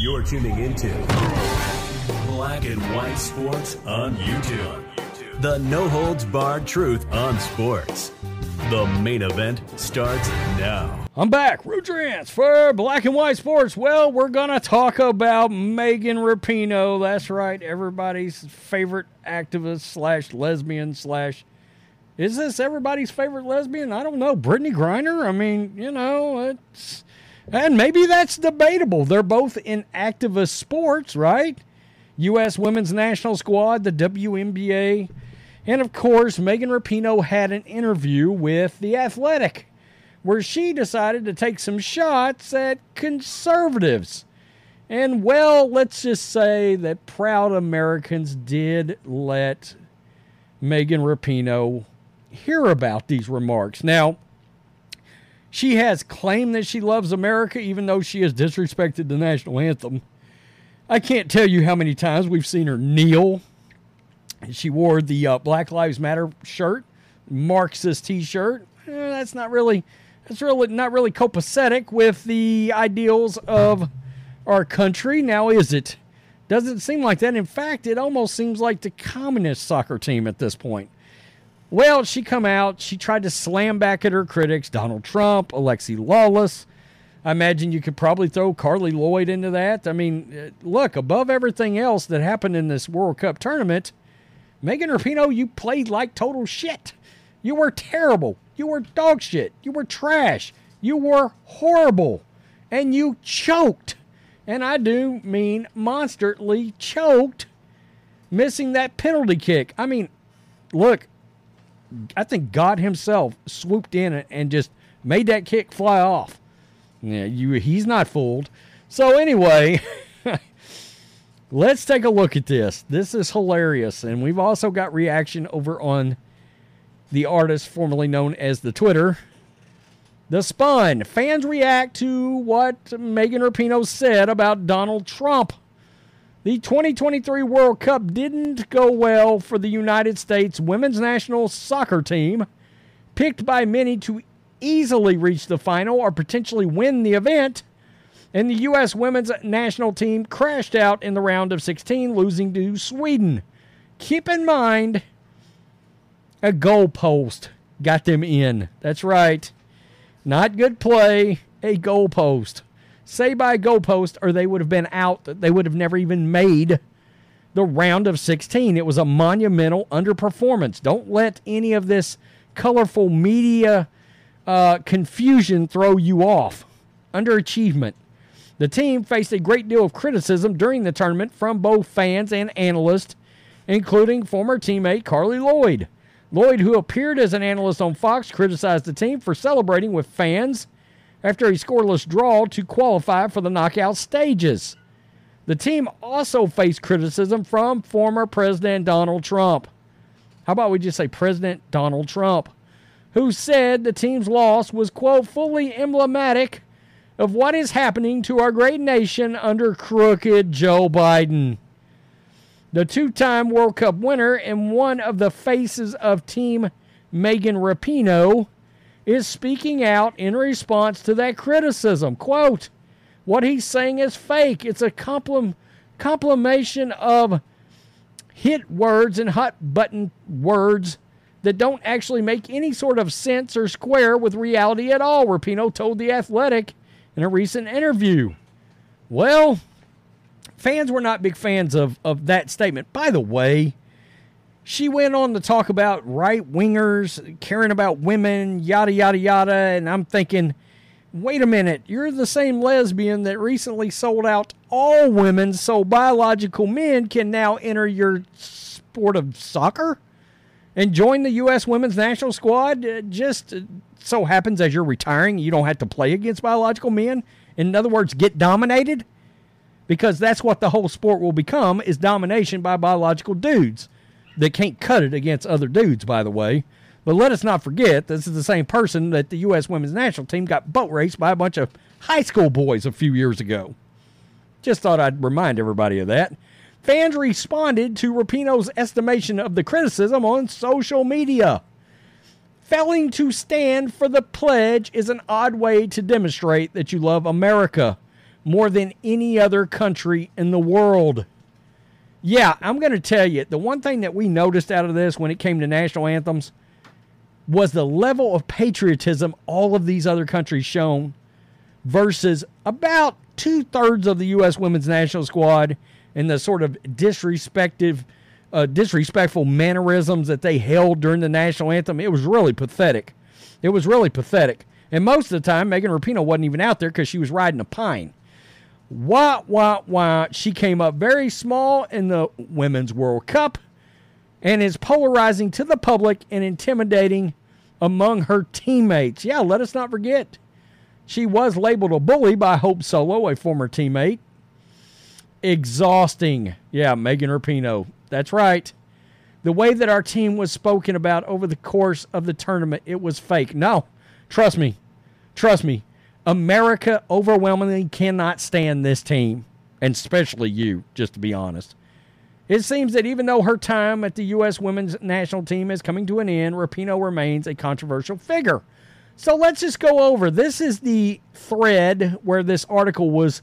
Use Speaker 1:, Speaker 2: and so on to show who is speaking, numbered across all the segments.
Speaker 1: You're tuning into Black and White Sports on YouTube. The no holds barred truth on sports. The main event starts now.
Speaker 2: I'm back, Rudrance for Black and White Sports. Well, we're gonna talk about Megan Rapinoe. That's right, everybody's favorite activist slash lesbian slash. Is this everybody's favorite lesbian? I don't know. Brittney Griner. I mean, you know, it's and maybe that's debatable. They're both in activist sports, right? U.S. Women's National Squad, the WNBA. And of course, Megan Rapinoe had an interview with The Athletic where she decided to take some shots at conservatives. And well, let's just say that proud Americans did let Megan Rapinoe hear about these remarks. Now, she has claimed that she loves America, even though she has disrespected the national anthem. I can't tell you how many times we've seen her kneel. She wore the uh, Black Lives Matter shirt, Marxist T-shirt. Eh, that's not really, that's really not really copacetic with the ideals of our country. Now, is it? Doesn't seem like that. In fact, it almost seems like the communist soccer team at this point. Well, she come out, she tried to slam back at her critics, Donald Trump, Alexi Lalas. I imagine you could probably throw Carli Lloyd into that. I mean, uh, look, above everything else that happened in this World Cup tournament, Megan Rapinoe, you played like total shit. You were terrible. You were dog shit. You were trash. You were horrible. And you choked. And I do mean monsterly choked, missing that penalty kick. I mean, look, I think God Himself swooped in and just made that kick fly off. Yeah, you He's not fooled. So anyway, let's take a look at this. This is hilarious, and we've also got reaction over on the artist formerly known as the Twitter. The Spun. Fans react to what Megan Rapinoe said about Donald Trump. The 2023 World Cup didn't go well for the United States women's national soccer team, picked by many to easily reach the final or potentially win the event. And the U.S. women's national team crashed out in the round of 16, losing to Sweden. Keep in mind, a goalpost got them in. That's right. Not good play, a goalpost say by a goalpost, or they would have been out. They would have never even made the round of 16. It was a monumental underperformance. Don't let any of this colorful media uh, confusion throw you off. Underachievement. The team faced a great deal of criticism during the tournament from both fans and analysts, including former teammate Carli Lloyd. Lloyd, who appeared as an analyst on Fox, criticized the team for celebrating with fans after a scoreless draw to qualify for the knockout stages. The team also faced criticism from former President Donald Trump. How about we just say President Donald Trump, who said the team's loss was, quote, fully emblematic of what is happening to our great nation under crooked Joe Biden. The two time World Cup winner and one of the faces of Team Megan Rapinoe is speaking out in response to that criticism. Quote, what he's saying is fake. It's a complim- complimation of hit words and hot button words that don't actually make any sort of sense or square with reality at all, Rapinoe told The Athletic in a recent interview. Well, fans were not big fans of, of that statement. By the way, she went on to talk about right wingers caring about women, yada, yada, yada. And I'm thinking, wait a minute, you're the same lesbian that recently sold out all women so biological men can now enter your sport of soccer and join the U.S. women's national squad. It just uh, so happens as you're retiring, you don't have to play against biological men In other words, get dominated? Because that's what the whole sport will become is domination by biological dudes. They can't cut it against other dudes, by the way. But let us not forget, this is the same person that the U.S. women's national team got boat raced by a bunch of high school boys a few years ago. Just thought I'd remind everybody of that. Fans responded to Rapinoe's estimation of the criticism on social media. Failing to stand for the pledge is an odd way to demonstrate that you love America more than any other country in the world. Yeah, I'm going to tell you, the one thing that we noticed out of this when it came to national anthems was the level of patriotism all of these other countries shown versus about two thirds of the U.S. women's national squad and the sort of disrespectful, uh, disrespectful mannerisms that they held during the national anthem. It was really pathetic. It was really pathetic. And most of the time, Megan Rapinoe wasn't even out there because she was riding a pine. Wah, wah, wah. She came up very small in the Women's World Cup and is polarizing to the public and intimidating among her teammates. Yeah, let us not forget. She was labeled a bully by Hope Solo, a former teammate. Exhausting. Yeah, Megan Rapinoe. That's right. The way that our team was spoken about over the course of the tournament, it was fake. No, trust me. Trust me. America overwhelmingly cannot stand this team, and especially you, just to be honest. It seems that even though her time at the U.S. women's national team is coming to an end, Rapinoe remains a controversial figure. So let's just go over. This is the thread where this article was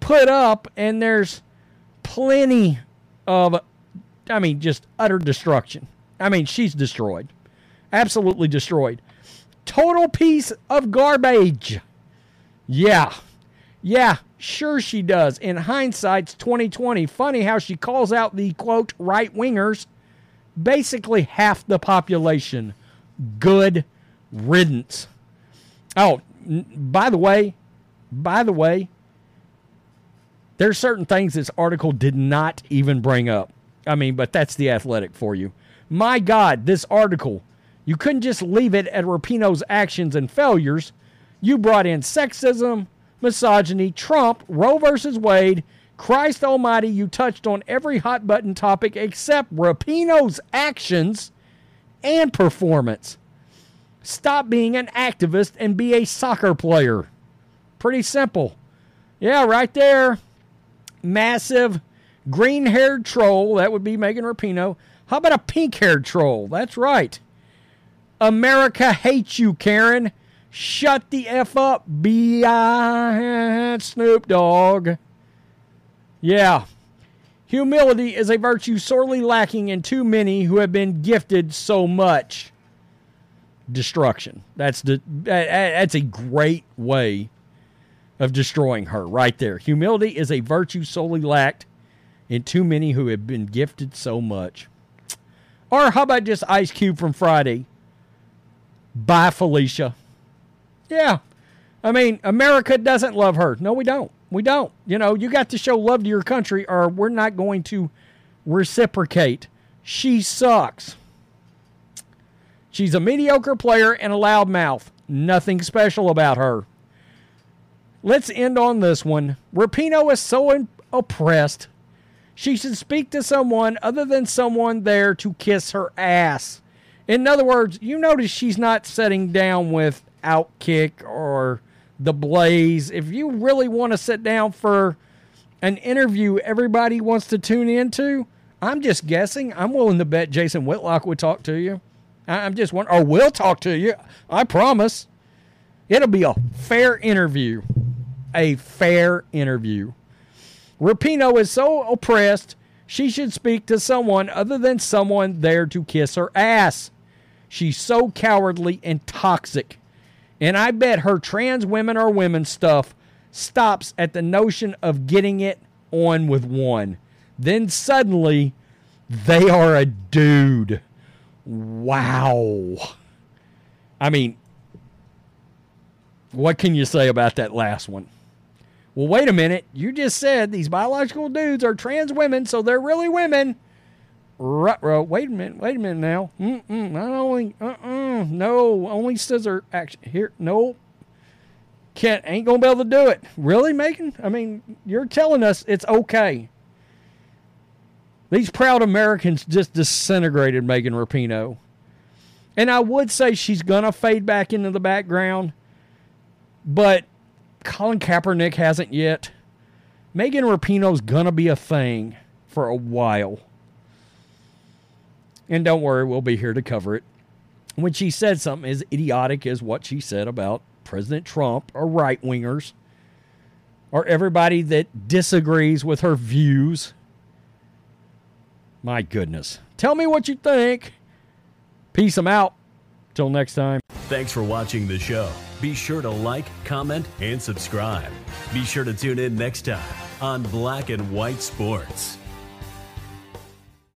Speaker 2: put up, and there's plenty of, I mean, just utter destruction. I mean, she's destroyed. Absolutely destroyed. Total piece of garbage. Yeah. Yeah, sure she does. In hindsight's 2020. Funny how she calls out the quote right wingers, basically half the population. Good riddance. Oh, by the way, by the way, there's certain things this article did not even bring up. I mean, but that's the athletic for you. My God, this article, you couldn't just leave it at Rapinoe's actions and failures. You brought in sexism, misogyny, Trump, Roe versus Wade. Christ Almighty, you touched on every hot button topic except Rapinoe's actions and performance. Stop being an activist and be a soccer player. Pretty simple. Yeah, right there. Massive green haired troll. That would be Megan Rapinoe. How about a pink haired troll? That's right. America hates you, Karen. Shut the F up, B.I. Snoop Dogg. Yeah. Humility is a virtue sorely lacking in too many who have been gifted so much destruction. That's the that's a great way of destroying her right there. Humility is a virtue solely lacked in too many who have been gifted so much. Or how about just Ice Cube from Friday? Bye, Felicia. Yeah. I mean, America doesn't love her. No, we don't. We don't. You know, you got to show love to your country or we're not going to reciprocate. She sucks. She's a mediocre player and a loudmouth. Nothing special about her. Let's end on this one. Rapinoe is so oppressed. She should speak to someone other than someone there to kiss her ass. In other words, you notice she's not sitting down with Outkick or The Blaze. If you really want to sit down for an interview everybody wants to tune into, I'm just guessing. I'm willing to bet Jason Whitlock would talk to you. I'm just wondering, or we'll talk to you. I promise. It'll be a fair interview. A fair interview. Rapinoe is so oppressed, she should speak to someone other than someone there to kiss her ass. She's so cowardly and toxic. And I bet her trans women are women stuff stops at the notion of getting it on with one. Then suddenly, they are a dude. Wow. I mean, what can you say about that last one? Well, wait a minute. You just said these biological dudes are trans women, so they're really women. Right, wait a minute. Wait a minute now. Mm-mm, not only, uh-uh, no, only scissor action. Here, no. can't ain't gonna be able to do it. Really, Megan? I mean, you're telling us it's okay. These proud Americans just disintegrated Megan Rapinoe. And I would say she's gonna fade back into the background, but Colin Kaepernick hasn't yet. Megan Rapinoe's gonna be a thing for a while. And don't worry, we'll be here to cover it. When she said something as idiotic as what she said about President Trump or right wingers or everybody that disagrees with her views. My goodness. Tell me what you think. Peace them out. Till next time.
Speaker 1: Thanks for watching the show. Be sure to like, comment, and subscribe. Be sure to tune in next time on Black and White Sports.